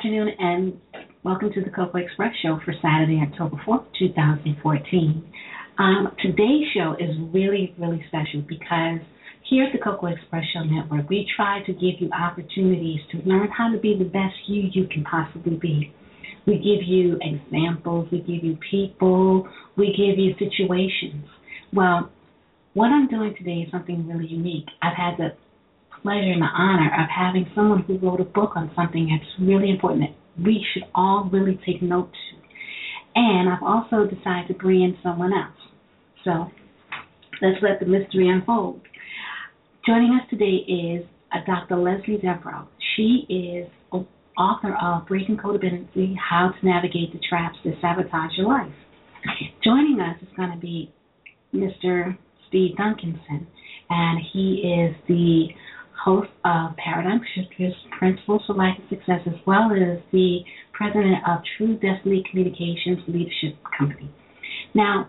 Afternoon and welcome to the Cocoa Express show for Saturday, October 4th, 2014. Um, today's show is really, really special because here at the Cocoa Express Show Network, we try to give you opportunities to learn how to be the best you you can possibly be. We give you examples, we give you people, we give you situations. Well, what I'm doing today is something really unique. I've had the pleasure and the honor of having someone who wrote a book on something that's really important that we should all really take note to. And I've also decided to bring in someone else. So let's let the mystery unfold. Joining us today is uh, Dr. Lesly Devereaux. She is author of Breaking Codependency How to Navigate the Traps That Sabotage Your Life. Joining us is going to be Mr. Steve Duncanson, and he is the host of uh, Paradigm Shifters Life and Success, as well as the president of True Destiny Communications Leadership Company. Now,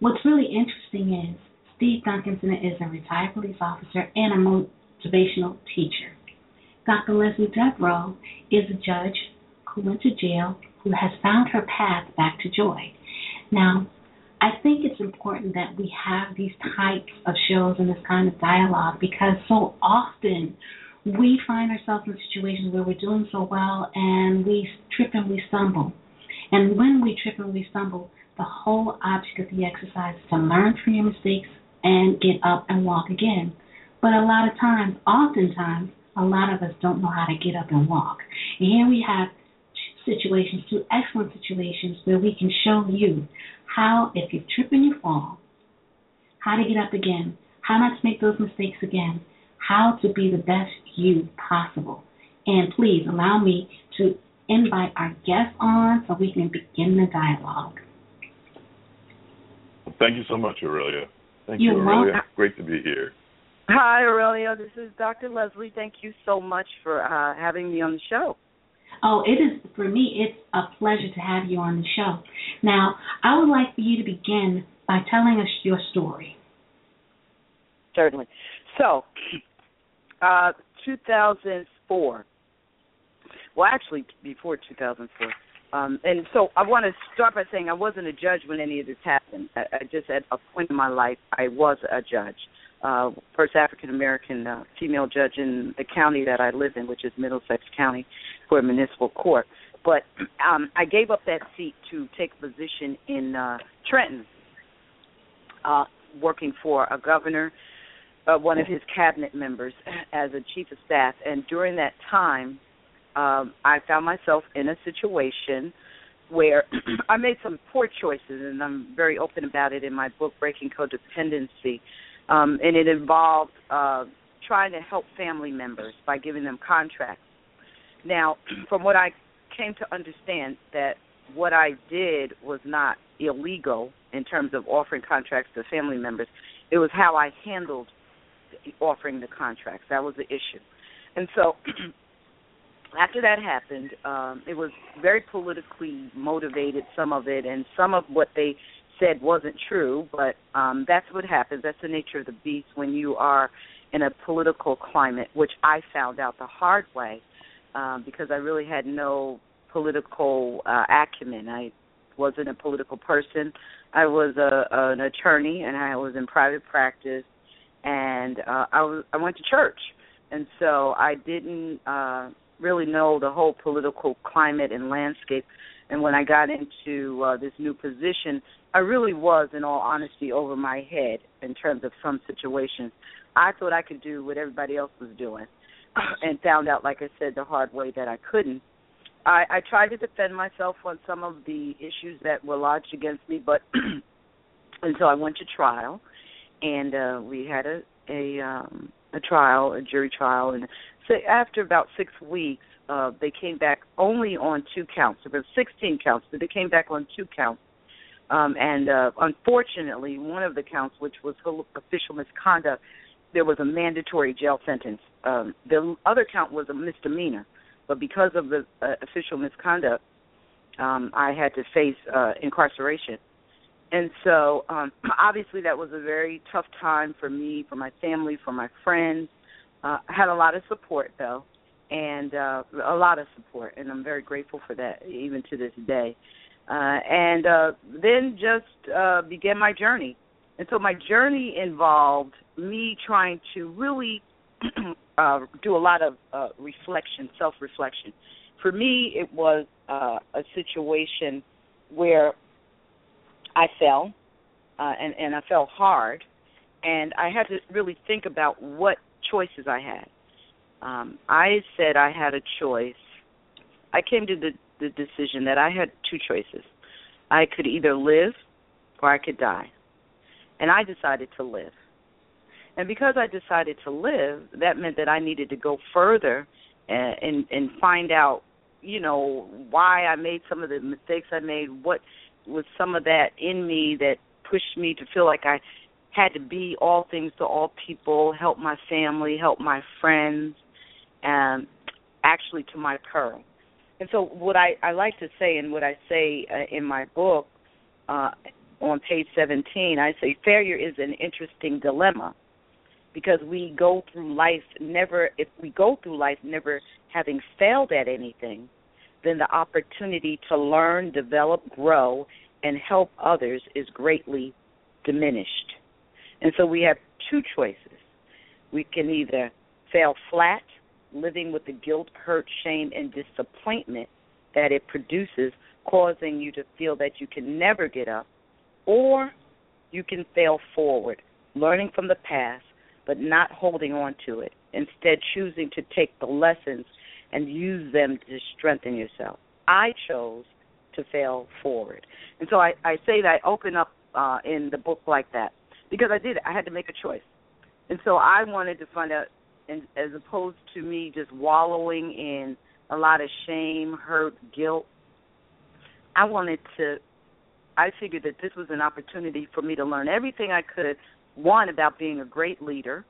what's really interesting is Steve Duncanson is a retired police officer and a motivational teacher. Dr. Lesly Devereaux is a judge who went to jail who has found her path back to joy. Now, I think it's important that we have these types of shows and this kind of dialogue because so often we find ourselves in situations where we're doing so well and we trip and we stumble. And when we trip and we stumble, the whole object of the exercise is to learn from your mistakes and get up and walk again. But a lot of times, oftentimes, a lot of us don't know how to get up and walk. And here we have situations, two excellent situations where we can show you how, if you trip and you fall, how to get up again, how not to make those mistakes again, how to be the best you possible. And please allow me to invite our guests on so we can begin the dialogue. Thank you so much, Aurelia. Thank You're you, Aurelia. welcome. Great to be here. Hi, Aurelia. This is Dr. Lesly. Thank you so much for uh, having me on the show. Oh, it is for me. It's a pleasure to have you on the show. Now, I would like for you to begin by telling us your story. Certainly. So, uh, 2004. Well, actually, before 2004. Um, and so I want to start by saying I wasn't a judge when any of this happened. I, I just at a point in my life I was a judge, uh, first African American uh, female judge in the county that I live in, which is Middlesex County, for a municipal court. But um, I gave up that seat to take a position in uh, Trenton, uh, working for a governor, uh, one of his cabinet members, as a chief of staff. And during that time, um, I found myself in a situation where I made some poor choices, and I'm very open about it in my book, Breaking Codependency. Um, and it involved uh, trying to help family members by giving them contracts. Now, from what I came to understand, that what I did was not illegal in terms of offering contracts to family members. It was how I handled offering the contracts. That was the issue. And so after that happened, um, it was very politically motivated, some of it, and some of what they said wasn't true, but um, that's what happens. That's the nature of the beast when you are in a political climate, which I found out the hard way um, because I really had no political uh, acumen. I wasn't a political person. I was a, an attorney, and I was in private practice, and uh, I was I went to church, and so I didn't uh, really know the whole political climate and landscape. And when I got into uh, this new position, I really was, in all honesty, over my head in terms of some situations. I thought I could do what everybody else was doing, and found out, like I said, the hard way that I couldn't. I, I tried to defend myself on some of the issues that were lodged against me, but and so I went to trial, and uh, we had a a um, a trial, a jury trial, and so after about six weeks, uh, they came back only on two counts. There were 16 counts, but they came back on two counts. Um, and uh, unfortunately, one of the counts, which was official misconduct, there was a mandatory jail sentence. Um, the other count was a misdemeanor, but because of the uh, official misconduct, um, I had to face uh, incarceration. And so, um, obviously, that was a very tough time for me, for my family, for my friends. Uh, I had a lot of support, though, and uh, a lot of support, and I'm very grateful for that, even to this day. Uh, and uh, then just uh, began my journey. And so my journey involved me trying to really uh, do a lot of uh, reflection, self-reflection. For me, it was uh, a situation where I fell, uh, and and I fell hard, and I had to really think about what choices I had. Um, I said I had a choice. I came to the the decision that I had two choices. I could either live or I could die. And I decided to live. And because I decided to live, that meant that I needed to go further and and, and find out, you know, why I made some of the mistakes I made, what was some of that in me that pushed me to feel like I had to be all things to all people, help my family, help my friends, and actually to my peril. And so, what I, I like to say, and what I say uh, in my book uh, on page 17, I say failure is an interesting dilemma because we go through life never, if we go through life never having failed at anything, then the opportunity to learn, develop, grow, and help others is greatly diminished. And so we have two choices. We can either fail flat, living with the guilt, hurt, shame, and disappointment that it produces, causing you to feel that you can never get up, or you can fail forward, learning from the past, but not holding on to it, instead, choosing to take the lessons and use them to strengthen yourself. I chose to fail forward. And so I, I say that I open up uh, in the book like that because I did. I had to make a choice. And so I wanted to find out, and as opposed to me just wallowing in a lot of shame, hurt, guilt, I wanted to. I figured that this was an opportunity for me to learn everything I could. One about being a great leader,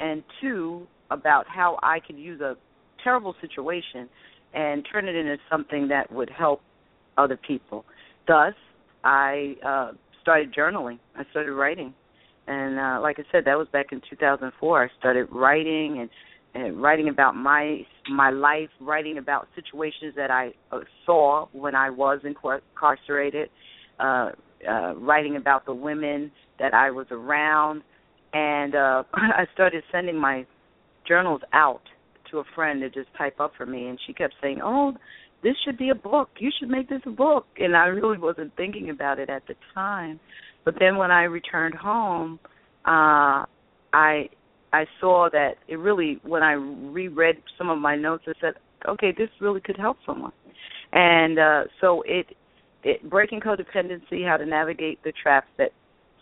and two about how I could use a terrible situation and turn it into something that would help other people. Thus, I uh, started journaling. I started writing, and uh, like I said, that was back in 2004. I started writing and and writing about my my life, writing about situations that I uh, saw when I was incarcerated, uh, uh, writing about the women that I was around, and uh, I started sending my journals out a friend to just type up for me, and she kept saying, "Oh, this should be a book. You should make this a book." And I really wasn't thinking about it at the time, but then when I returned home, uh, I I saw that it really when I reread some of my notes, I said, "Okay, this really could help someone." And uh, so it, it breaking codependency, how to navigate the traps that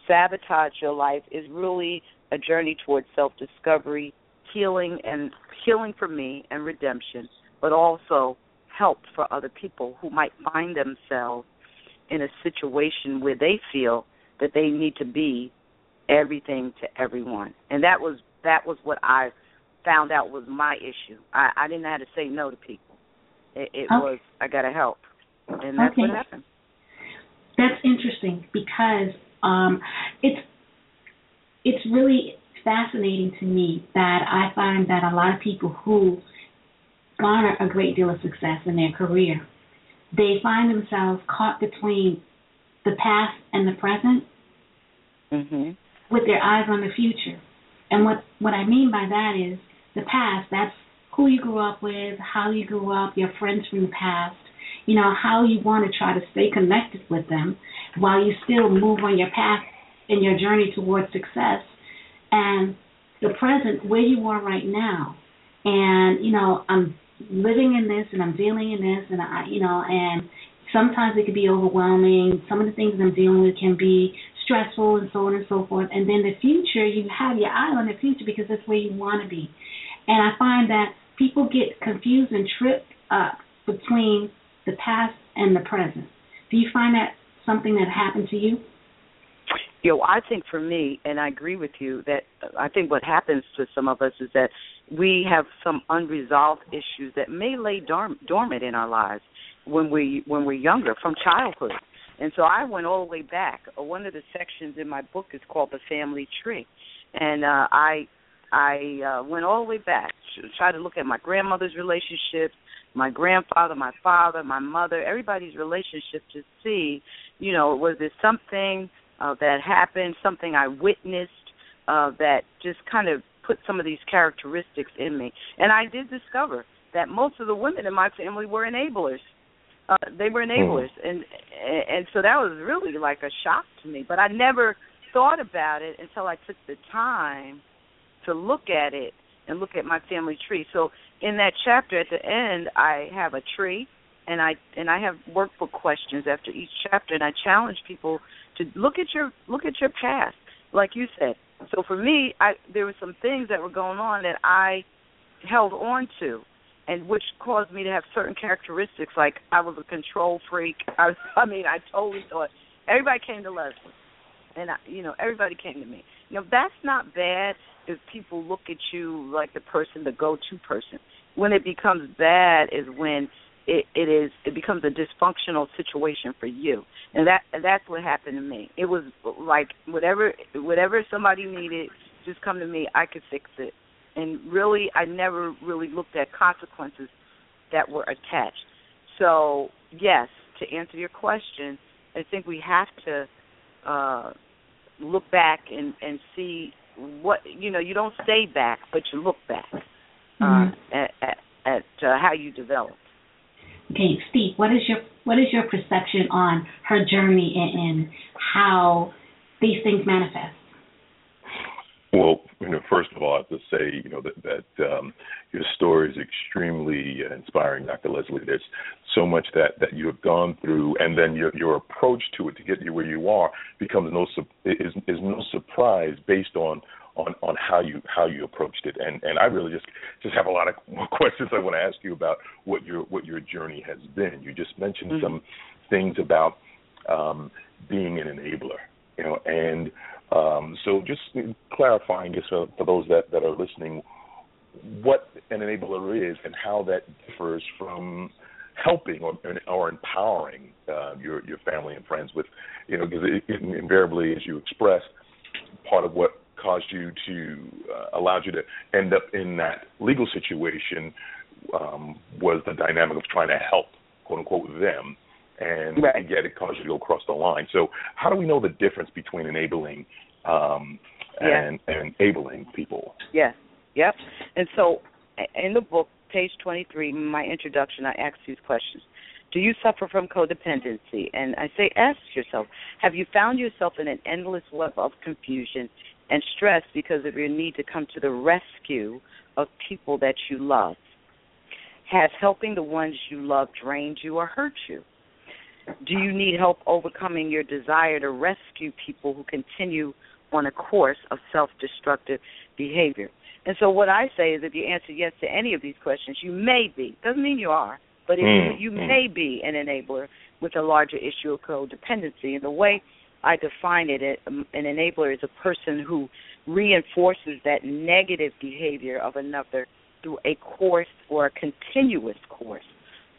sabotage your life, is really a journey towards self-discovery, healing, and healing for me and redemption, but also help for other people who might find themselves in a situation where they feel that they need to be everything to everyone. And that was that was what I found out was my issue. I, I didn't know how to say no to people. It, it okay. was I got to help, and that's okay. what happened. That's interesting because um, it's it's really fascinating to me that I find that a lot of people who garner a great deal of success in their career, they find themselves caught between the past and the present mm-hmm. with their eyes on the future. And what, what I mean by that is the past, that's who you grew up with, how you grew up, your friends from the past, you know, how you want to try to stay connected with them while you still move on your path in your journey towards success and the present where you are right now. And you know, I'm living in this and I'm dealing in this and I, you know, and sometimes it can be overwhelming. Some of the things I'm dealing with can be stressful and so on and so forth. And then the future, you have your eye on the future because that's where you want to be. And I find that people get confused and tripped up between the past and the present. Do you find that something that happened to you? You know, I think for me, and I agree with you that I think what happens to some of us is that we have some unresolved issues that may lay dorm- dormant in our lives when we when we're younger, from childhood. And so I went all the way back. One of the sections in my book is called the family tree, and uh, I I uh, went all the way back, tried to look at my grandmother's relationships, my grandfather, my father, my mother, everybody's relationship to see, you know, was there something uh, that happened, something I witnessed uh, that just kind of put some of these characteristics in me. And I did discover that most of the women in my family were enablers. Uh, they were enablers, mm. and and so that was really like a shock to me. But I never thought about it until I took the time to look at it and look at my family tree. So in that chapter at the end, I have a tree, and I and I have workbook questions after each chapter, and I challenge people to look at your look at your past, like you said. So for me, I there were some things that were going on that I held on to, and which caused me to have certain characteristics. Like I was a control freak. I I mean, I totally thought everybody came to Lesly, and I, you know everybody came to me. You know that's not bad if people look at you like the person, the go-to person. When it becomes bad is when it, it is it becomes a dysfunctional situation for you, and that that's what happened to me. It was like whatever whatever somebody needed, just come to me. I could fix it, and really, I never really looked at consequences that were attached. So yes, to answer your question, I think we have to uh, look back and and see what you know you don't stay back but you look back uh, mm-hmm. at at, at uh, how you develop okay steve what is your what is your perception on her journey and, and how these things manifest well, you know, first of all, I have to say, you know, that that um, your story is extremely inspiring, Dr. Lesly. There's so much that that you have gone through, and then your your approach to it to get you where you are becomes no is is no surprise based on on on how you how you approached it and and I really just just have a lot of questions I want to ask you about what your what your journey has been. You just mentioned mm-hmm. some things about um, being an enabler, you know, and um, so just clarifying just for, for those that, that are listening, what an enabler is and how that differs from helping or, or empowering uh, your your family and friends with, you know, because invariably, as you expressed, part of what caused you to uh, allowed you to end up in that legal situation um, was the dynamic of trying to help, quote unquote, them and right. yet it caused you to go across the line. So how do we know the difference between enabling um, and, yeah. and enabling people? Yes. Yep. And so in the book, page 23, my introduction, I ask these questions. Do you suffer from codependency? And I say, ask yourself, have you found yourself in an endless web of confusion and stress because of your need to come to the rescue of people that you love? Has helping the ones you love drained you or hurt you? Do you need help overcoming your desire to rescue people who continue on a course of self destructive behavior? And so, what I say is if you answer yes to any of these questions, you may be, doesn't mean you are, but if mm, you, you mm. may be an enabler with a larger issue of codependency. And the way I define it, um, an enabler is a person who reinforces that negative behavior of another through a course or a continuous course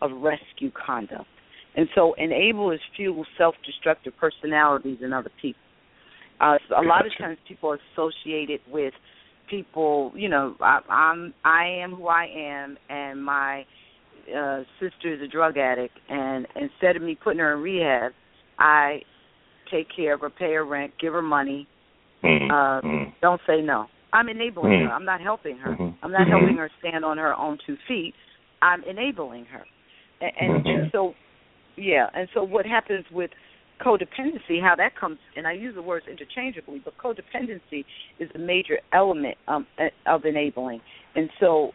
of rescue conduct. And so enablers fuel self-destructive personalities in other people. Uh, so a lot of times people are associated with people, you know, I, I'm I am who I am, and my uh, sister is a drug addict, and instead of me putting her in rehab, I take care of her, pay her rent, give her money. Mm-hmm. Uh, mm-hmm. Don't say no. I'm enabling mm-hmm. her. I'm not helping her. Mm-hmm. I'm not helping mm-hmm. her stand on her own two feet. I'm enabling her. And, and so yeah, and so what happens with codependency, how that comes, and I use the words interchangeably, but codependency is a major element um, of enabling. And so,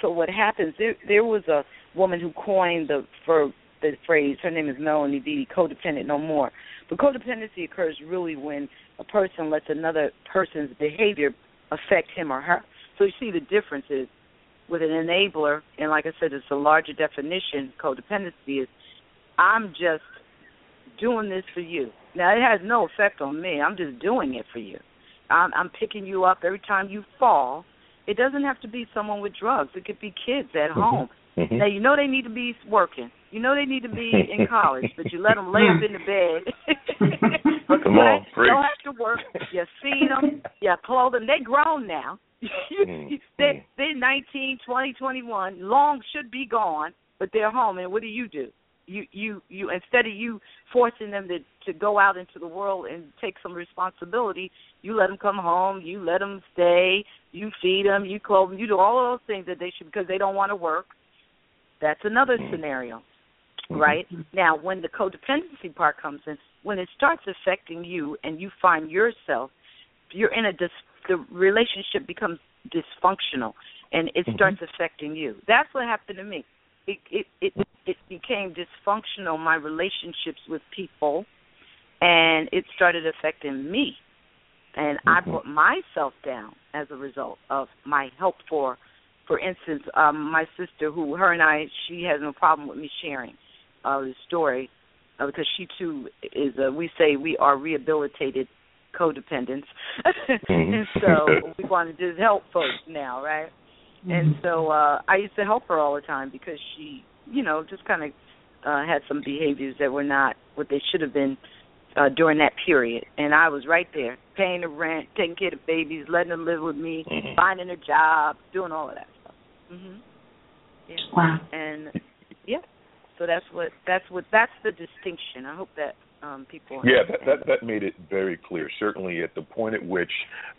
so what happens? There, there was a woman who coined the for the phrase. Her name is Melanie Beattie. Codependent no more. But codependency occurs really when a person lets another person's behavior affect him or her. So you see the differences with an enabler, and like I said, it's a larger definition. Codependency is I'm just doing this for you. Now it has no effect on me. I'm just doing it for you. I'm, I'm picking you up every time you fall. It doesn't have to be someone with drugs. It could be kids at Mm-hmm. home. Mhm. Now you know they need to be working. You know they need to be in college, but you let them lay up in the bed. Come you on, preach. don't have to work. You feed them. You clothe them. They grown now. Mm, they they're nineteen, twenty, twenty-one. Long should be gone, but they're home. And what do you do? You you you instead of you forcing them to to go out into the world and take some responsibility, you let them come home. You let them stay. You feed them. You clothe them. You do all of those things that they should because they don't want to work. That's another scenario, Mhm. right? Now, when the codependency part comes in, when it starts affecting you and you find yourself, you're in a dis- the relationship becomes dysfunctional and it Mhm. starts affecting you. That's what happened to me. It it it it became dysfunctional my relationships with people and it started affecting me. And I Mhm. brought myself down as a result of my help for for instance, um my sister who her and I she has no problem with me sharing uh the story uh, because she too is uh, we say we are rehabilitated codependents. and so we want to just help folks now, right? And so uh I used to help her all the time because she, you know, just kind of uh had some behaviors that were not what they should have been uh during that period. And I was right there, paying the rent, taking care of the babies, letting them live with me, Mhm. finding a job, doing all of that stuff. Mhm. Yeah. Wow. And yeah. So that's what that's what that's the distinction. I hope that um people Yeah, that, that that made it very clear. Certainly, at the point at which,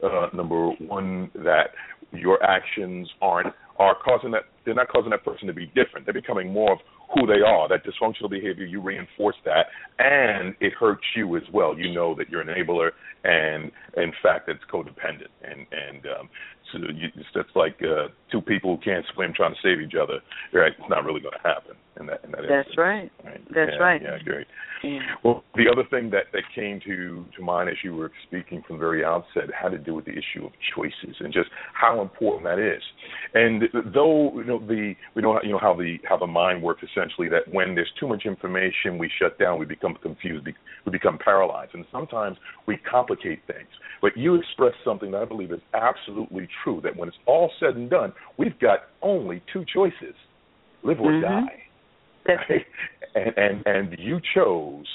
uh, number one, that your actions aren't are causing that they're not causing that person to be different. They're becoming more of who they are. That dysfunctional behavior, you reinforce that, and it hurts you as well. You know that you're an enabler, and in fact, it's codependent. And and um, so you, it's like uh, two people who can't swim trying to save each other. Right? It's not really going to happen. In that, in that That's instance. right. Right. That's Yeah, right. Yeah, great. Yeah. Well, the other thing that, that came to, to mind as you were speaking from the very outset had to do with the issue of choices and just how important that is. And though you know the we know how, you know how the how the mind works essentially that when there's too much information we shut down, we become confused, we become paralyzed, and sometimes we complicate things. But you expressed something that I believe is absolutely true that when it's all said and done, we've got only two choices: live or Mhm. die That's it. and and and you chose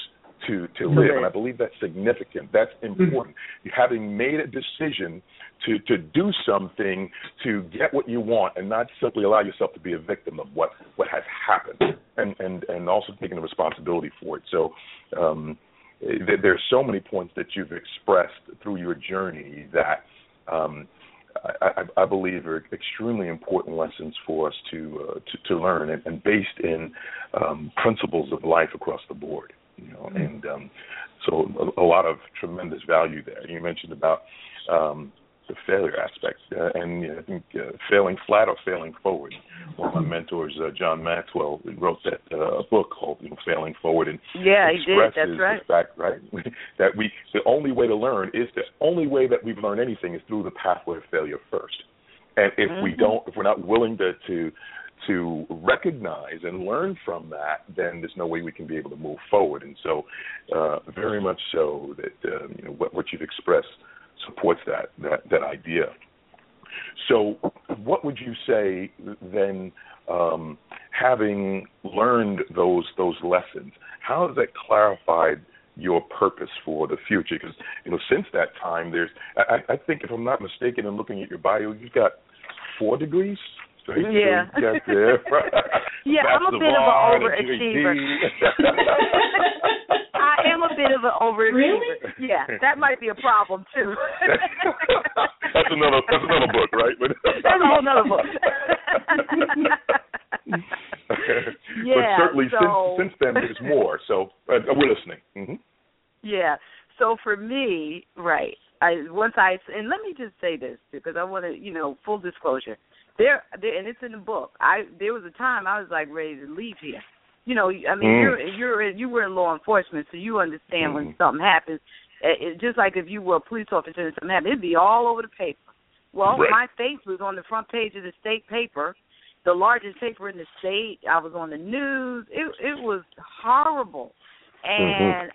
to to live, live. and I believe that's significant. That's important. You having made a decision to to do something to get what you want, and not simply allow yourself to be a victim of what what has happened, and and and also taking the responsibility for it. So. um there, there's so many points that you've expressed through your journey that um, I, I, I believe are extremely important lessons for us to uh, to, to learn, and, and based in um, principles of life across the board. You know, and um, so a, a lot of tremendous value there. You mentioned about um, the failure aspect, uh, and you know, I think uh, failing flat or failing forward. One of my mentors, uh, John Maxwell, wrote that uh, book called you know, "Failing Forward," and Yeah, he did. expresses That's right. the fact, right, that we the only way to learn is the only way that we've learned anything is through the pathway of failure first. And if we Mhm. don't, if we're not willing to to to recognize and learn from that, then there's no way we can be able to move forward. And so, uh, very much so that um, you know what, what you've expressed supports that that that idea. So, what would you say then? Um, having learned those those lessons, how has that clarified your purpose for the future? Because you know, since that time, there's I, I think if I'm not mistaken, in looking at your bio, you've got four degrees. So Yeah. you've got the, Yeah, I'm a bit of an overachiever. GED. I am a bit of an overachiever. Really? Yeah, that might be a problem too. that's another that's another book, right? But That's a whole nother book. Yeah, but certainly so- since since then there's more. So uh, we're listening. hmm Yeah. So for me, right, I once I and let me just say this because I want to, you know, full disclosure. There, there, and it's in the book. I there was a time I was like ready to leave here. You know, I mean, Mm. you're you're you were in law enforcement, so you understand when Mhm. something happens. It, it, just like if you were a police officer and something happened, it'd be all over the paper. Well, Right. my face was on the front page of the state paper, the largest paper in the state. I was on the news. It it was horrible, and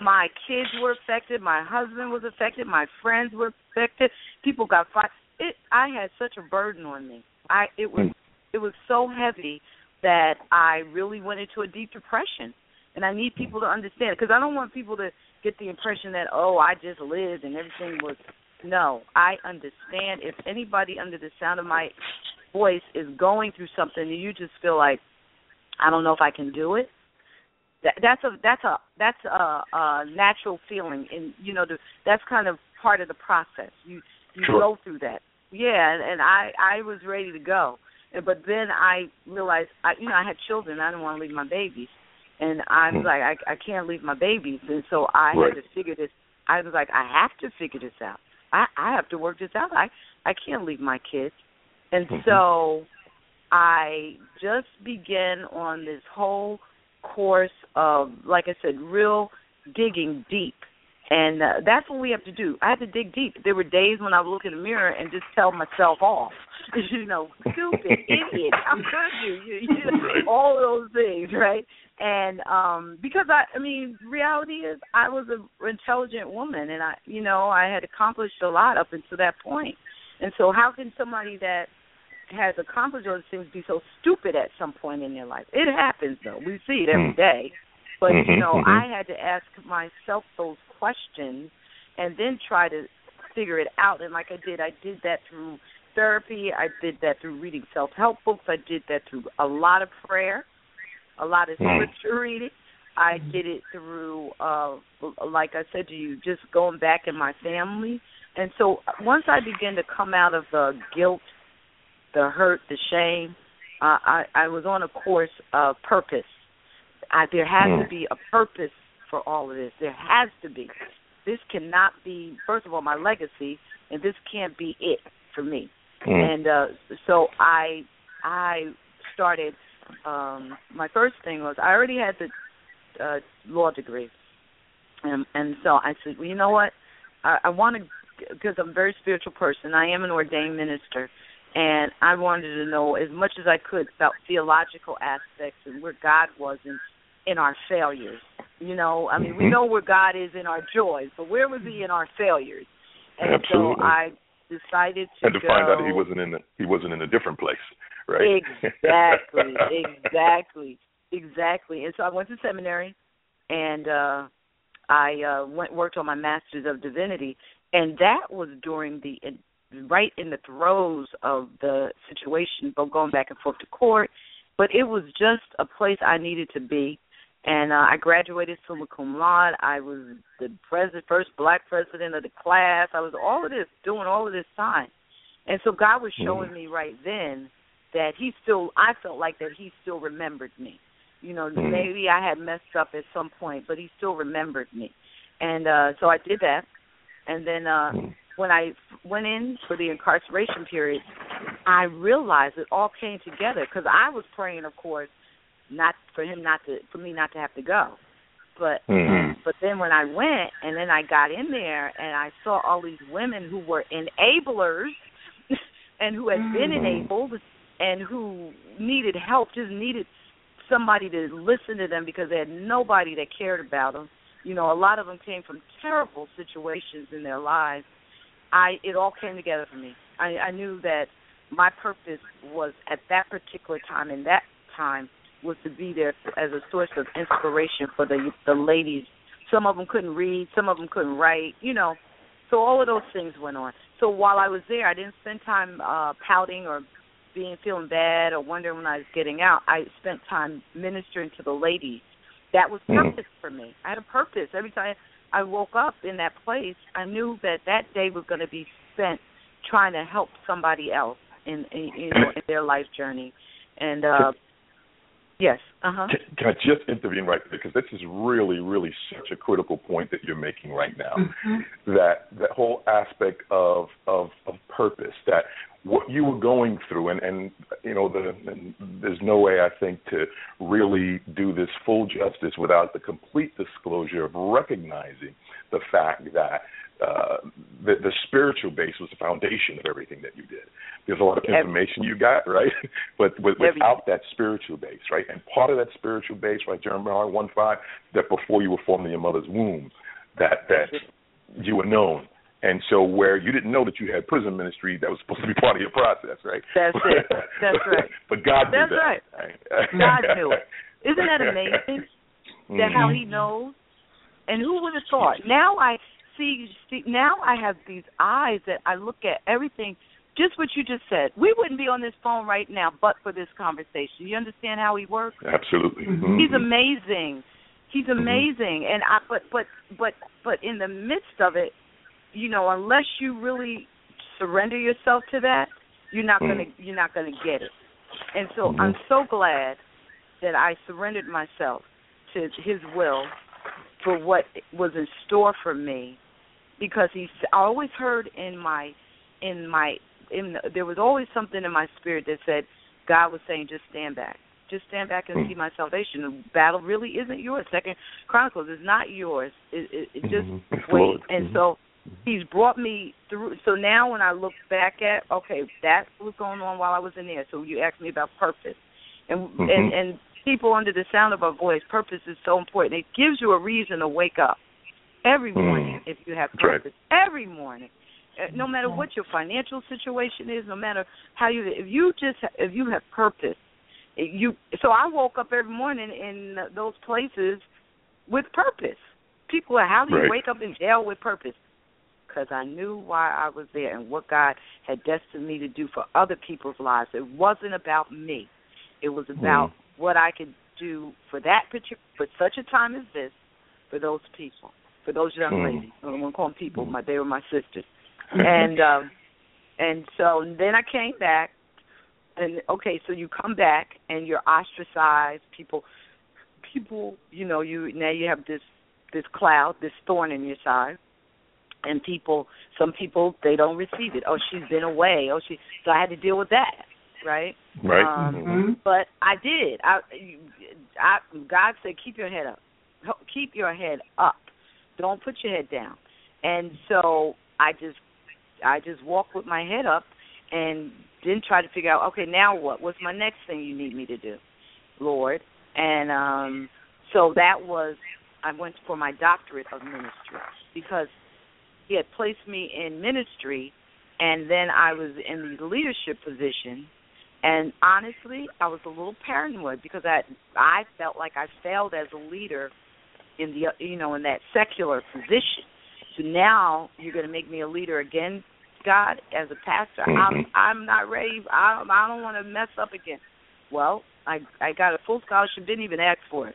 my kids were affected. My husband was affected. My friends were affected. People got fired. It. I had such a burden on me. I. It was. Mm. It was so heavy that I really went into a deep depression. And I need people to understand because I don't want people to get the impression that oh I just lived and everything was. No, I understand. If anybody under the sound of my voice is going through something and you just feel like I don't know if I can do it, that, that's a that's a that's a, a natural feeling, and you know the, that's kind of part of the process. You you Sure. go through that. Yeah, and, and I I was ready to go, but then I realized I you know I had children. I didn't want to leave my babies, and I was Hmm. like I I can't leave my babies, and so I Right. had to figure this. I was like I have to figure this out. I I have to work this out. I I can't leave my kids, and Mhm. so I just began on this whole course of, like I said, real digging deep. And uh, that's what we have to do. I had to dig deep. There were days when I would look in the mirror and just tell myself off. you know, stupid, idiot, how could you? you, you know, Right. All those things, right? And um because I I mean, reality is I was an intelligent woman and I you know, I had accomplished a lot up until that point. And so how can somebody that has accomplished those things be so stupid at some point in their life? It happens though. We see it every Mm. But you Mhm, know, mhm. I had to ask myself those questions and then try to figure it out. And like I did, I did that through therapy. I did that through reading self help books. I did that through a lot of prayer, a lot of Mm. scripture reading. I did it through, uh, like I said to you, just going back in my family. And so once I began to come out of the guilt, the hurt, the shame, uh, I, I was on a course of purpose. I, there has to be a purpose for all of this. There has to be. This cannot be, first of all, my legacy, and this can't be it for me. Mm. And uh, so I, I started. Um, my first thing was I already had the uh, law degree, and and so I said, well, you know what, I, I want to because I'm a very spiritual person. I am an ordained minister, and I wanted to know as much as I could about theological aspects and where God was in in our failures. You know, I mean, we Mhm. know where God is in our joys, but where was He in our failures? And Absolutely. so I decided to and to find out that he wasn't in a, he wasn't in a different place, right? Exactly, exactly, exactly. And so I went to seminary, and uh I uh went worked on my master's of divinity, and that was during the right in the throes of the situation, both going back and forth to court. But it was just a place I needed to be. And uh, I graduated summa cum laude. I was the president, first black president of the class. I was all of this, doing all of this time. And so God was showing me right then that he still I felt like that he still remembered me. You know, Mhm. maybe I had messed up at some point, but he still remembered me. And uh so I did that. And then uh Mm. when I went in for the incarceration period, I realized it all came together cuz I was praying of course not for him not to for me not to have to go. But Mhm. but then when I went and then I got in there and I saw all these women who were enablers and who had been Mhm. enabled and who needed help, just needed somebody to listen to them because they had nobody that cared about them. You know, a lot of them came from terrible situations in their lives. I it all came together for me. I, I knew that my purpose was at that particular time in that time was to be there as a source of inspiration for the the ladies. Some of them couldn't read, some of them couldn't write, you know. So all of those things went on. So while I was there, I didn't spend time uh pouting or being feeling bad or wondering when I was getting out. I spent time ministering to the ladies. That was Mm. purpose for me. I had a purpose. Every time I woke up in that place, I knew that that day was going to be spent trying to help somebody else in, in you know in their life journey. And uh yes, uh huh. Can, can I just intervene right there because this is really, really such a critical point that you're making right now. Mhm. That that whole aspect of of of purpose that what you were going through and and you know the and there's no way I think to really do this full justice without the complete disclosure of recognizing the fact that uh, the, the spiritual base was the foundation of everything that you did. There's a lot of information you got, right? But with, without that spiritual base, right? And part of that spiritual base, right, Jeremiah 1 5, that before you were formed in your mother's womb, that that you were known. And so where you didn't know that you had prison ministry, that was supposed to be part of your process, right? That's it. That's right. but God That's knew that. right. God knew it. Isn't that amazing? Mm-hmm. That how He knows. And who would have thought? Now I see, see. Now I have these eyes that I look at everything. Just what you just said. We wouldn't be on this phone right now, but for this conversation. You understand how He works? Absolutely. Mhm. He's amazing. He's amazing, and I but but but but in the midst of it, you know, unless you really surrender yourself to that, you're not gonna you're not gonna get it. And so Mhm. I'm so glad that I surrendered myself to His will for what was in store for me, because He's I always heard in my in my in the, there was always something in my spirit that said God was saying just stand back just stand back and see my salvation. The battle really isn't yours. Second Chronicles is not yours. It, it, it just Mhm. wait. And Mhm. so He's brought me through. So now when I look back at, okay, that's what's going on while I was in there. So you asked me about purpose, and and and people under the sound of our voice, purpose is so important. It gives you a reason to wake up every hmm. morning if you have That's right. purpose. Every morning. Uh, No matter hmm. what your financial situation is, no matter how you, if you just if you have purpose, you so I woke up every morning in those places with purpose. People are how do you Right. wake up in jail with purpose? Because I knew why I was there and what God had destined me to do for other people's lives. It wasn't about me. It was hmm. about what I could do for that particular for such a time as this for those people, for those young Hmm. ladies. I don't want to call them people. My they were my sisters, and um, and so then I came back and okay, so you come back and you're ostracized. People, people, you know, you now you have this this cloud, this thorn in your side, and people, some people they don't receive it. Oh, she's been away. Oh, she. So I had to deal with that, right? Right. Um, Mhm. Mhm. But I did. I, I, God said, keep your head up. Keep your head up. Don't put your head down. And so I just, I just walked with my head up, and then try to figure out, okay, now what? What's my next thing you need me to do, Lord? And um, so that was, I went for my doctorate of ministry because He had placed me in ministry, and then I was in the leadership position and honestly, I was a little paranoid because I I felt like I failed as a leader in the you know in that secular position. So now you're going to make me a leader again, God, as a pastor. I'm Mhm. I'm not ready. I I don't want to mess up again. Well, I I got a full scholarship. Didn't even ask for it.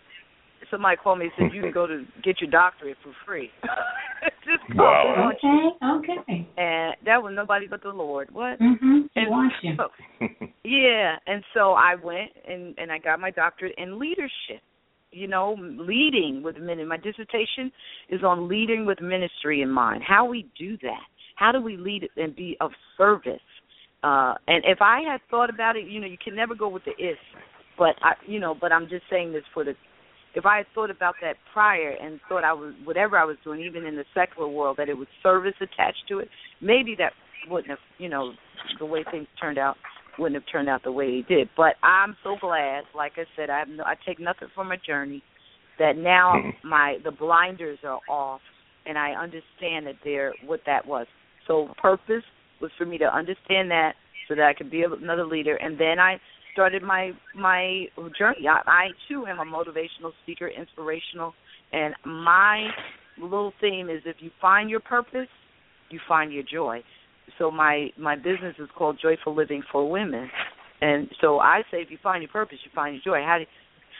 Somebody called me and said you can go to get your doctorate for free. Just go. Wow. They you. Okay, okay. And that was nobody but the Lord. What? Mm-hmm. He And wants you. so- yeah, and so I went and and I got my doctorate in leadership. You know, leading with men. My dissertation is on leading with ministry in mind. How we do that. How do we lead and be of service? Uh, and if I had thought about it, you know, you can never go with the if, but I, you know, but I'm just saying this for the. If I had thought about that prior and thought I was whatever I was doing, even in the secular world, that it was service attached to it, maybe that wouldn't have, you know, the way things turned out wouldn't have turned out the way it did. But I'm so glad, like I said, I have no, I take nothing from my journey. That now hmm. my the blinders are off, and I understand that there what that was. So purpose was for me to understand that, so that I could be another leader, and then I started my my journey. I, I too am a motivational speaker, inspirational, and my little theme is if you find your purpose, you find your joy so my my business is called Joyful Living for Women, and so I say if you find your purpose, you find your joy. How do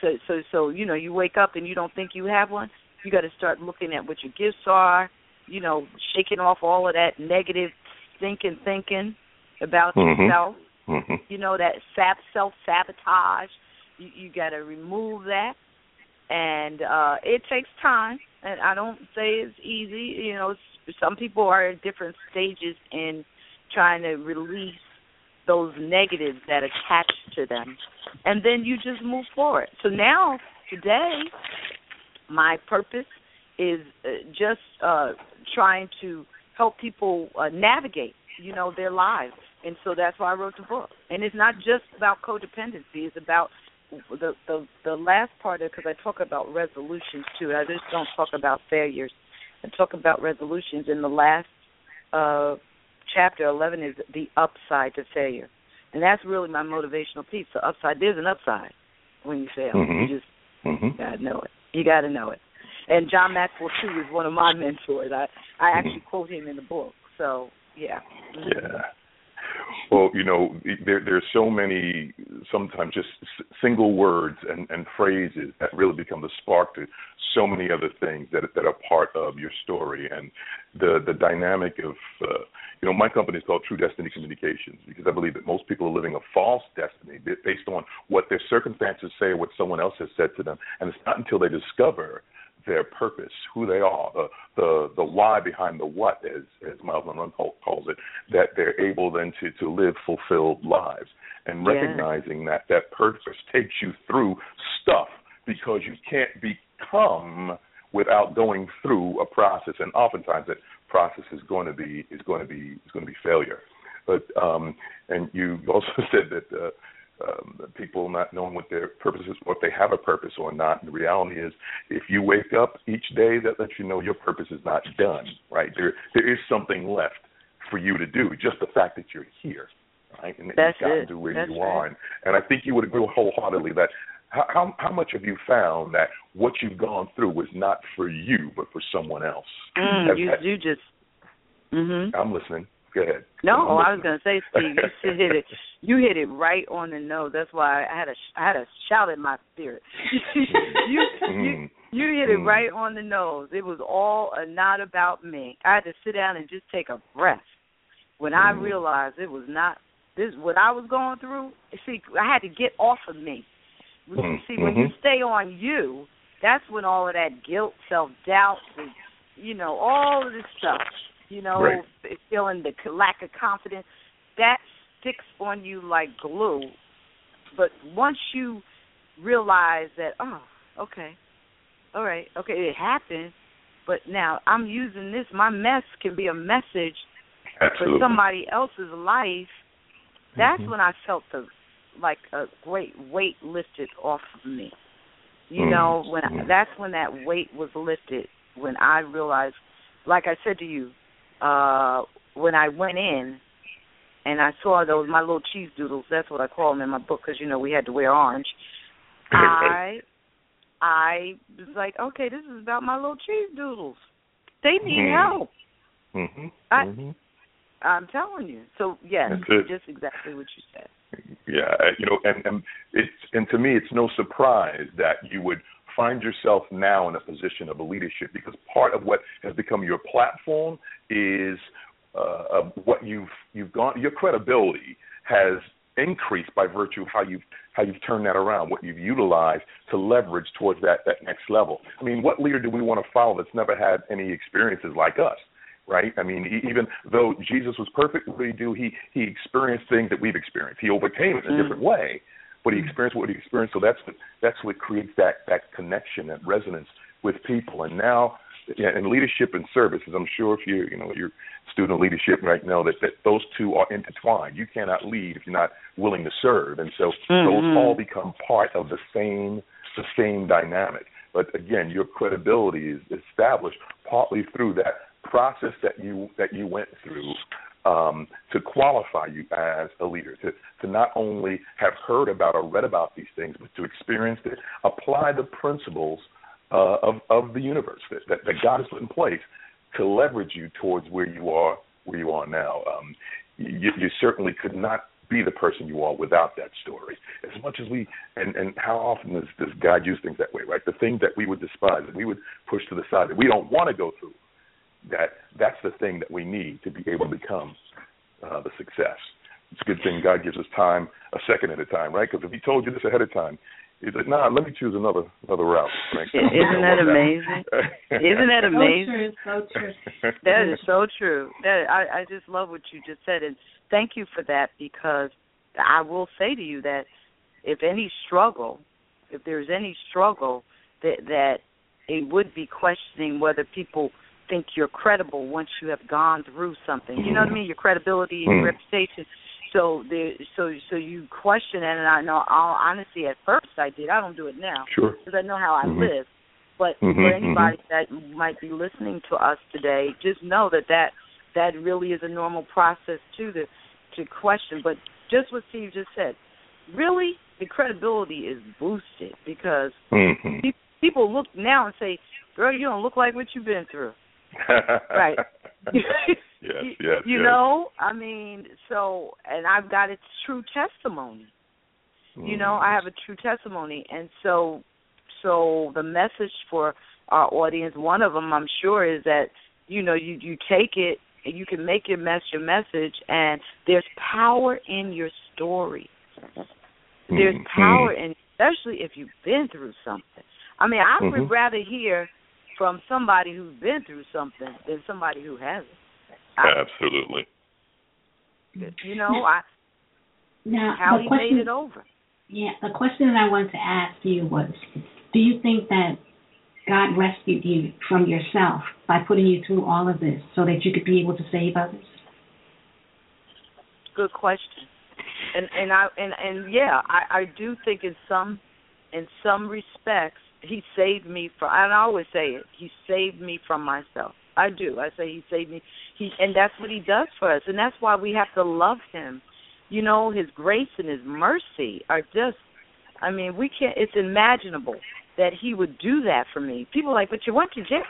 so so so you know you wake up and you don't think you have one, you got to start looking at what your gifts are, you know, shaking off all of that negative thinking thinking about Mhm. yourself. Mhm. You know that sap self sabotage. You you got to remove that, and uh it takes time. And I don't say it's easy. You know, some people are at different stages in trying to release those negatives that attach to them, and then you just move forward. So now today, my purpose is uh, just uh, trying to help people uh, navigate, you know, their lives, and so that's why I wrote the book. And it's not just about codependency; it's about the the the last part of because I talk about resolutions too. I just don't talk about failures. I talk about resolutions. In the last uh, chapter, eleven is the upside to failure, and that's really my motivational piece. The upside. There's an upside when you fail. Mm-hmm. You just Mm-hmm. gotta know it. You gotta know it. And John Maxwell too is one of my mentors. I I actually quote him in the book. So yeah. Yeah. Well, you know, there there's so many sometimes just single words and, and phrases that really become the spark to so many other things that that are part of your story. And the the dynamic of uh, you know my company is called True Destiny Communications because I believe that most people are living a false destiny based on what their circumstances say or what someone else has said to them, and it's not until they discover their purpose, who they are, the the the why behind the what, as as Myles Munroe call- calls it, that they're able then to to live fulfilled lives, and Yeah. recognizing that that purpose takes you through stuff because you can't become without going through a process, and oftentimes that process is going to be is going to be is going to be failure. But um, and you also said that. Uh, um, people not knowing what their purpose is, or if they have a purpose or not. And the reality is, if you wake up each day, that lets you know your purpose is not done. Right there, there is something left for you to do. Just the fact that you're here, right, and that That's you've gotten it. to where That's you right. are. And, and I think you would agree wholeheartedly that. How, how how much have you found that what you've gone through was not for you, but for someone else? Mm, you have- you just mhm. I'm listening. Go ahead. No, I was gonna say, Steve, you hit it. You hit it right on the nose. That's why I had a I had a shout in my spirit. you you Mm. you hit it Mm. right on the nose. It was all uh, not about me. I had to sit down and just take a breath when I Mm. realized it was not this what I was going through. See, I had to get off of me. You. See, when you Mhm. stay on you, that's when all of that guilt, self doubt, you know, all of this stuff, you know, Right. feeling the lack of confidence, that sticks on you like glue. But once you realize that, oh, okay, all right, okay, it happened, but now I'm using this. My mess can be a message Absolutely. for somebody else's life. That's Mhm. when I felt the like a great weight lifted off of me. You Mm. know, when I, that's when that weight was lifted. When I realized, like I said to you, uh when I went in and I saw those my little cheese doodles. That's what I call them in my book because you know we had to wear orange. I I was like, okay, this is about my little cheese doodles. They need Mhm. help. Mhm. I- Mhm. I'm telling you. So yes, just exactly what you said. Yeah, you know, and and it's and to me, it's no surprise that you would find yourself now in a position of leadership because part of what has become your platform is uh, what you've you've gone. Your credibility has increased by virtue of how you've how you've turned that around, what you've utilized to leverage towards that that next level. I mean, what leader do we want to follow that's never had any experiences like us? right? I mean, even though Jesus was perfect, what did he do? He he experienced things that we've experienced. He overcame it in a Mm. different way, but he experienced what he experienced. So that's what, that's what creates that that connection, that resonance with people. And now, yeah, in leadership and services, I'm sure if you you know you're student leadership right now, that that those two are intertwined. You cannot lead if you're not willing to serve, and so Mhm. those all become part of the same the same dynamic. But again, your credibility is established partly through that process that you that you went through um, to qualify you as a leader, to to not only have heard about or read about these things, but to experience it, apply the principles uh, of of the universe that, that that God has put in place to leverage you towards where you are where you are now. Um, you, you certainly could not be the person you are without that story. As much as we and and how often does, does God use things that way, right? The things that we would despise, that we would push to the side, that we don't want to go through that that's the thing that we need to be able to become uh, the success. It's a good thing God gives us time a second at a time, right? Because if He told you this ahead of time, He's like, "Nah, let me choose another another route." Right? Isn't that amazing? Isn't that amazing? So true, so true. That is so true. That I, I just love what you just said, and thank you for that because I will say to you that if any struggle, if there's any struggle, that that it would be questioning whether people think you're credible once you have gone through something. You know what I mean? Your credibility and Mm. reputation. So there, so so you question it, and I know, all honesty, at first I did. I don't do it now Sure. because I know how I Mhm. live. But Mhm, for anybody that might be listening to us today, just know that that that really is a normal process too to to question. But just what Steve just said, really, the credibility is boosted because people look now and say, "Girl, you don't look like what you've been through." Right. yes, you, yes, you yes. know, I mean, so and I've got a true testimony. You know, I have a true testimony, and so so the message for our audience, one of them, I'm sure, is that you know you you take it and you can make your mess your message, and there's power in your story. There's Mhm. power in, especially if you've been through something. I mean, I Mhm. would rather hear from somebody who's been through something than somebody who hasn't. I, Absolutely. you know, I Now, how the he question, made it over. Yeah, the question that I wanted to ask you was, do you think that God rescued you from yourself by putting you through all of this so that you could be able to save others? Good question. And and I and and yeah, I I do think in some in some respects he saved me from I always say it. He saved me from myself. I do. I say he saved me. He and that's what he does for us. And that's why we have to love him. You know, his grace and his mercy are just I mean, we can't it's imaginable that he would do that for me. People are like, But you went to jail.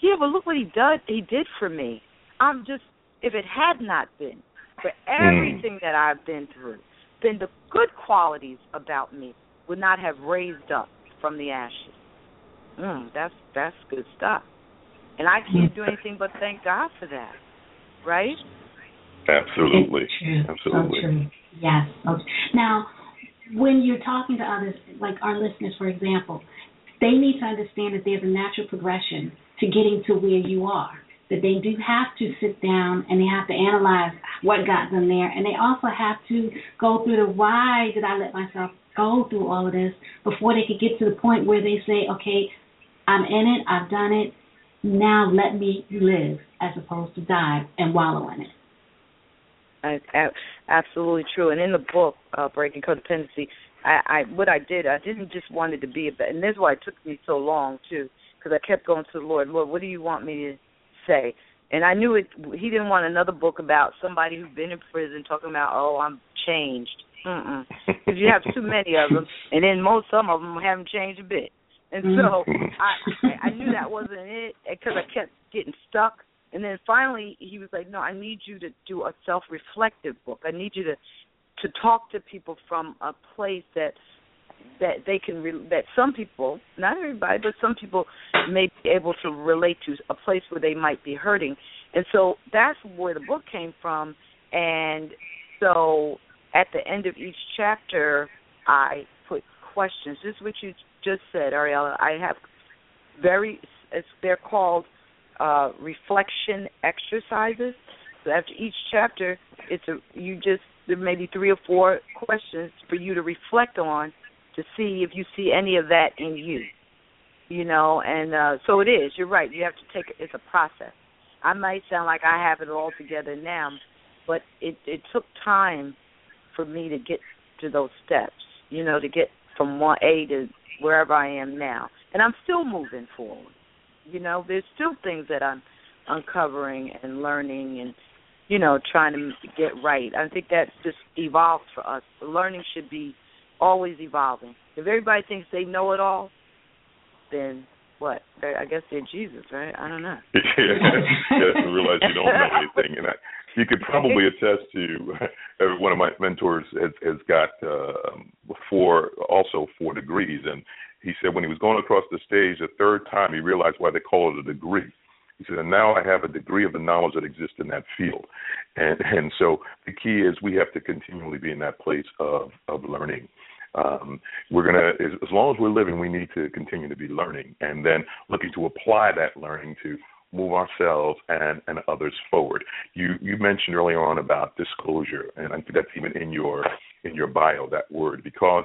Yeah, but look what he did he did for me. I'm just if it had not been for everything that I've been through, then the good qualities about me would not have raised up from the ashes. Mm, that's that's good stuff. And I can't do anything but thank God for that. Right? Absolutely. It's true. Absolutely. So true. Yes. So true. Now, when you're talking to others, like our listeners, for example, they need to understand that there's a natural progression to getting to where you are. That they do have to sit down and they have to analyze what got them there, and they also have to go through the why did I let myself go through all of this before they could get to the point where they say, okay, I'm in it, I've done it, now let me live as opposed to die and wallow in it. I, absolutely true. And in the book, uh, Breaking Codependency, I, I what I did, I didn't just want it to be a, and this is why it took me so long too, because I kept going to the Lord. Lord, what do you want me to say? And I knew it. He didn't want another book about somebody who's been in prison talking about, oh, I'm changed. Because you have too many of them, and then most some of them haven't changed a bit. And mm. so I, I knew that wasn't it because I kept getting stuck. And then finally, he was like, "No, I need you to do a self-reflective book. I need you to to talk to people from a place that that they can re- that some people, not everybody, but some people may be able to relate to a place where they might be hurting." And so that's where the book came from. And so at the end of each chapter, I put questions. Just what you just said, Ariella. I have very they're called uh, reflection exercises. So after each chapter, it's a you just there may be three or four questions for you to reflect on to see if you see any of that in you. You know, and uh, so it is. You're right. You have to take it's a process. I might sound like I have it all together now, but it it took time for me to get to those steps. You know, to get from one A to wherever I am now, and I'm still moving forward. You know, there's still things that I'm uncovering and learning and you know trying to get right. I think that's just evolves for us. Learning should be always evolving. If everybody thinks they know it all, then what? I guess they're Jesus, right? I don't know. yes, yes, realize you don't know anything. And I, you could probably attest to one of my mentors has, has got uh, four, also four degrees, and he said when he was going across the stage the third time, he realized why they call it a degree. He said, and now I have a degree of the knowledge that exists in that field, and and so the key is we have to continually be in that place of of learning. Um, we're gonna, as, as long as we're living, we need to continue to be learning, and then looking to apply that learning to move ourselves and, and others forward. You you mentioned earlier on about disclosure, and I think that's even in your in your bio that word because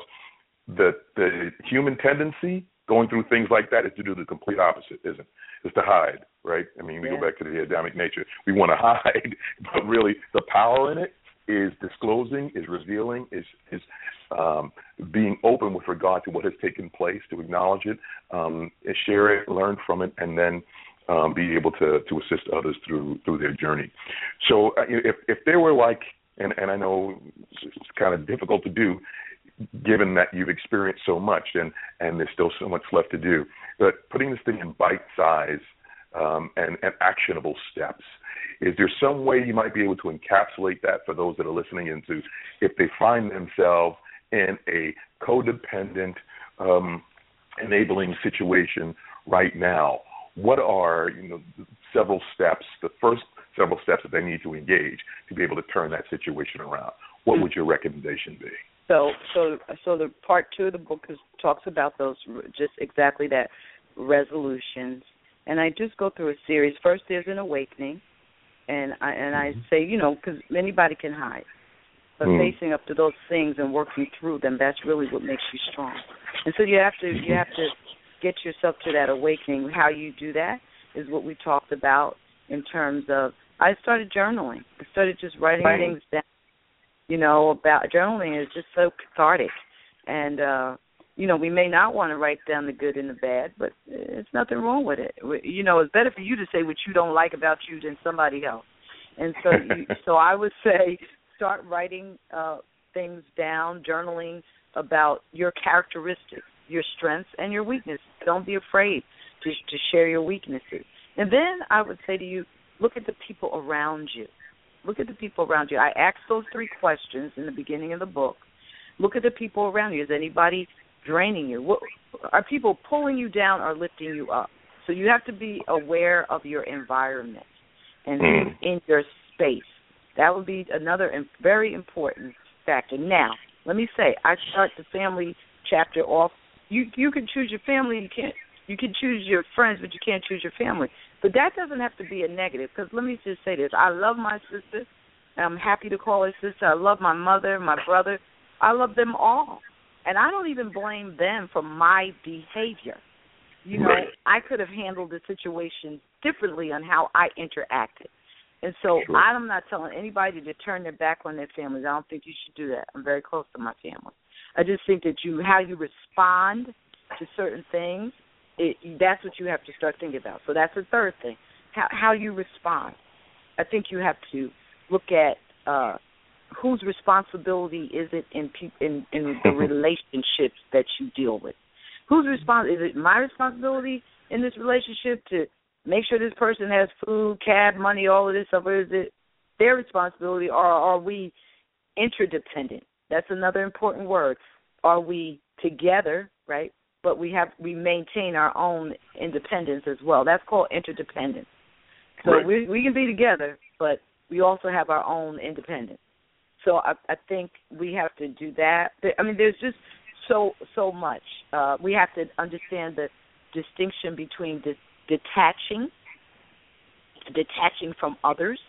the the human tendency going through things like that is to do the complete opposite, isn't it? Is to hide, right? I mean, we yeah. go back to the Adamic nature. We want to hide, but really the power in it is disclosing, is revealing, is is um, being open with regard to what has taken place, to acknowledge it, um, share it, learn from it, and then um, be able to to assist others through through their journey. So uh, if if there were like, and and I know it's kind of difficult to do, given that you've experienced so much and and there's still so much left to do, but putting this thing in bite size um, and, and actionable steps. Is there some way you might be able to encapsulate that for those that are listening into if they find themselves in a codependent um, enabling situation right now? What are you know several steps, the first several steps that they need to engage to be able to turn that situation around? What would your recommendation be? So, so, so the part two of the book is, talks about those just exactly that resolutions, and I just go through a series. First, there's an awakening, and I and I Mm-hmm. say, you know, because anybody can hide, but Mm. facing up to those things and working through them, that's really what makes you strong. And so you have to you have to get yourself to that awakening. How you do that is what we talked about in terms of. I started journaling. I started just writing Right. things down. You know, about journaling is just so cathartic, and uh you know, we may not want to write down the good and the bad, but it's nothing wrong with it. You know, it's better for you to say what you don't like about you than somebody else. And so, you, so I would say start writing uh, things down, journaling about your characteristics, your strengths, and your weaknesses. Don't be afraid to to share your weaknesses. And then I would say to you, look at the people around you. Look at the people around you. I asked those three questions in the beginning of the book. Look at the people around you. Is anybody draining you? What, are people pulling you down or lifting you up? So you have to be aware of your environment and who's in your space. That would be another very important factor. Now, let me say, I start the family chapter off. You you can choose your family. You can't. You can choose your friends, but you can't choose your family. But that doesn't have to be a negative. Because let me just say this: I love my sister. I'm happy to call her sister. I love my mother, my brother. I love them all. And I don't even blame them for my behavior. You know. I could have handled the situation differently on how I interacted. And so Sure. I'm not telling anybody to turn their back on their families. I don't think you should do that. I'm very close to my family. I just think that you how you respond to certain things, it that's what you have to start thinking about. So that's the third thing. How how you respond. I think you have to look at uh whose responsibility is it in peop- in in the relationships that you deal with? Whose respons is it my responsibility in this relationship to make sure this person has food, cab, money, all of this stuff, or is it their responsibility or are we interdependent? That's another important word. Are we together, right? But we have we maintain our own independence as well. That's called interdependence. So Right. we we can be together, but we also have our own independence. So I, I think we have to do that. I mean, there's just so so much. Uh, we have to understand the distinction between de- detaching, detaching from others,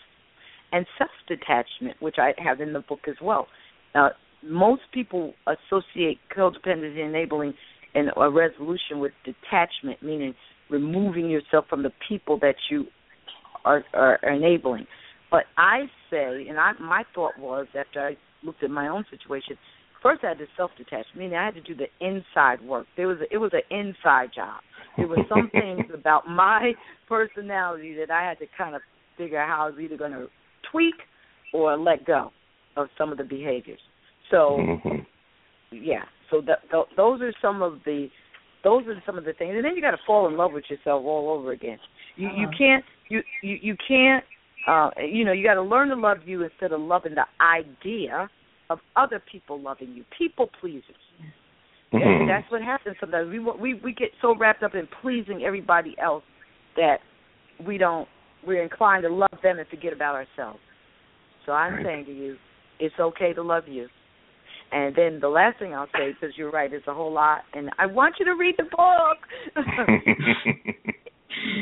and self-detachment, which I have in the book as well. Uh, most people associate codependency enabling and a resolution with detachment, meaning removing yourself from the people that you are, are enabling. But I say, and I, my thought was after I looked at my own situation, first I had to self-detach, meaning I had to do the inside work. There was a, it was an inside job. There were some things about my personality that I had to kind of figure out how I was either going to tweak or let go of some of the behaviors. So Mhm. yeah, so that, th- those are some of the those are some of the things, and then you got to fall in love with yourself all over again. You you Uh-huh. can't you you you can't uh you know you got to learn to love you instead of loving the idea of other people loving you. People pleasers. That- Mhm. That's what happens sometimes. We we we get so wrapped up in pleasing everybody else that we don't we're inclined to love them and forget about ourselves. So I'm Right. saying to you, it's okay to love you. And then the last thing I'll say, because you're right, it's a whole lot, and I want you to read the book.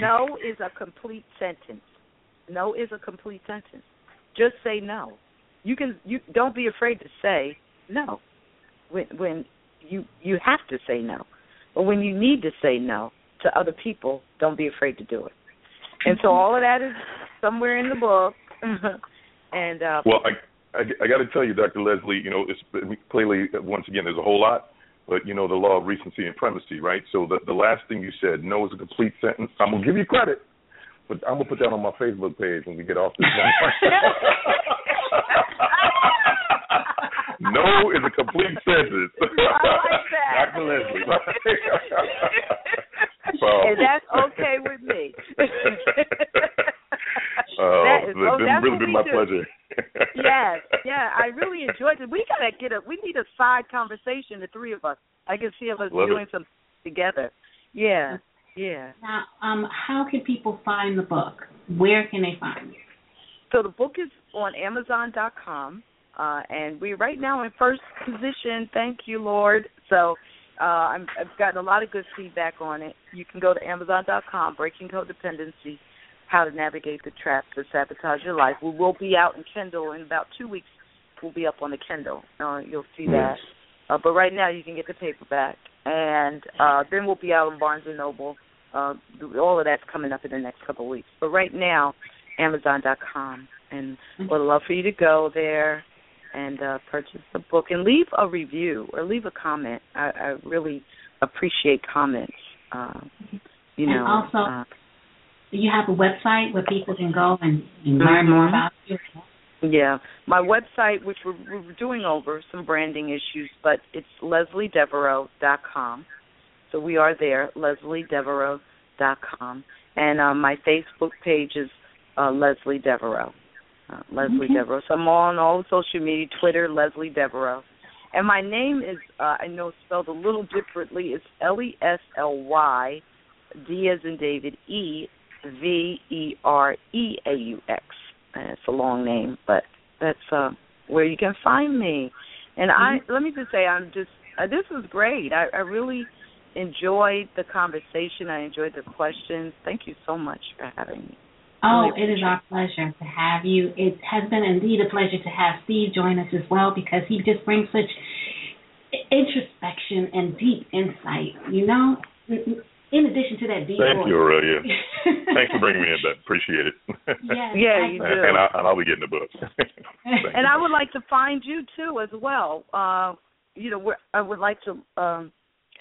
no is a complete sentence. No is a complete sentence. Just say no. You can you don't be afraid to say no when when you you have to say no. But when you need to say no to other people, don't be afraid to do it. And so all of that is somewhere in the book. and uh, well, I I, I got to tell you, Dr. Lesly, you know, it's clearly once again there's a whole lot, but you know the law of recency and primacy, right? So the the last thing you said, no, is a complete sentence. I'm gonna give you credit, but I'm gonna put that on my Facebook page when we get off this. no is a complete sentence. I like that. Dr. Lesly. and that's okay with me. Uh, that is, oh, it's that's really been my do. pleasure. yes, yeah, I really enjoyed it. We gotta get a. We need a side conversation, the three of us. I can see us Love doing it. something together. Yeah, yeah. Now, um, how can people find the book? Where can they find it? So the book is on Amazon.com, uh, and we're right now in first position. Thank you, Lord. So uh, I'm, I've gotten a lot of good feedback on it. You can go to Amazon.com, Breaking Codependency, How to Navigate the Traps that Sabotage Your Life. We will be out in Kindle in about two weeks. We'll be up on the Kindle. Uh, you'll see that. Uh, but right now, you can get the paperback, and uh, then we'll be out on Barnes and Noble. Uh, all of that's coming up in the next couple of weeks. But right now, Amazon.com, and would love for you to go there and uh, purchase the book and leave a review or leave a comment. I, I really appreciate comments. Uh, you And know, also- uh, Do you have a website where people can go and, and learn more Mhm. about you? Yeah, my website, which we're, we're doing over some branding issues, but it's leslydevereaux.com. So we are there, leslydevereaux.com, and uh, my Facebook page is uh, Lesly Devereaux. Uh, Lesly Okay. Devereaux. So I'm on all social media, Twitter, Lesly Devereaux. And my name is, uh, I know it's spelled a little differently. It's L E S L Y D as in David E V E R E A U X. And It's a long name, but that's uh, where you can find me. And I let me just say, I'm just uh, this was great. I, I really enjoyed the conversation. I enjoyed the questions. Thank you so much for having me. Oh, it is our pleasure to have you. It has been indeed a pleasure to have Steve join us as well because he just brings such introspection and deep insight. You know, in addition to that deep Thank voice. you, Aurelia. Thanks for bringing me in, Ben. Appreciate it. Yes, Yeah, I- you and, do. and, I, and I'll be getting the book. And you. I would like to find you too as well. Uh, you know, we're, I would like to um,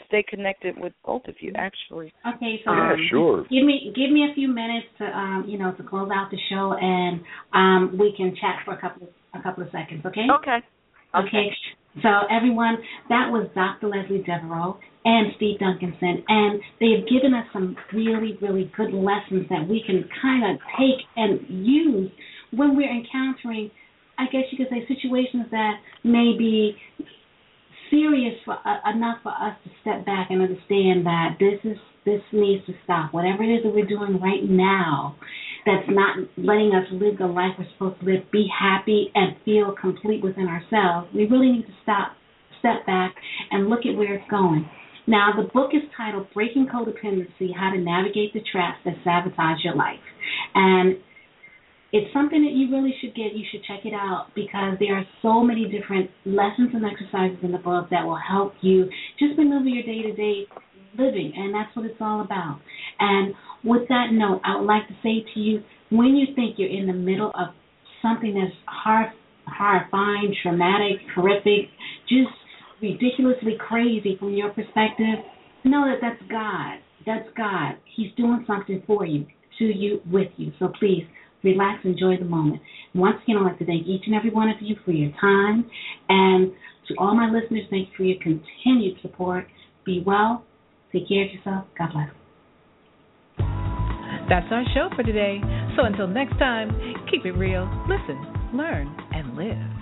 stay connected with both of you. Actually, Okay, so yeah, um, sure. give me give me a few minutes to um, you know, to close out the show and um we can chat for a couple of a couple of seconds, okay? okay. Okay. So everyone, that was Dr. Lesly Devereaux and Steve Duncanson, and they have given us some really, really good lessons that we can kind of take and use when we're encountering, I guess you could say, situations that may be serious for uh, enough for us to step back and understand that this is this needs to stop. Whatever it is that we're doing right now, that's not letting us live the life we're supposed to live, be happy and feel complete within ourselves. We really need to stop, step back, and look at where it's going. Now, the book is titled Breaking Codependency How to Navigate the Traps That Sabotage Your Life. And it's something that you really should get. You should check it out because there are so many different lessons and exercises in the book that will help you just maneuver your day to day living, and that's what it's all about. And with that note, I would like to say to you when you think you're in the middle of something that's hard, horrifying, traumatic, horrific, just ridiculously crazy from your perspective, know that that's God. That's God. He's doing something for you, to you, with you. So please relax, enjoy the moment. Once again, I'd like to thank each and every one of you for your time. And to all my listeners, thank you for your continued support. Be well. Take care of yourself. God bless. That's our show for today. So until next time, keep it real, listen, learn, and live.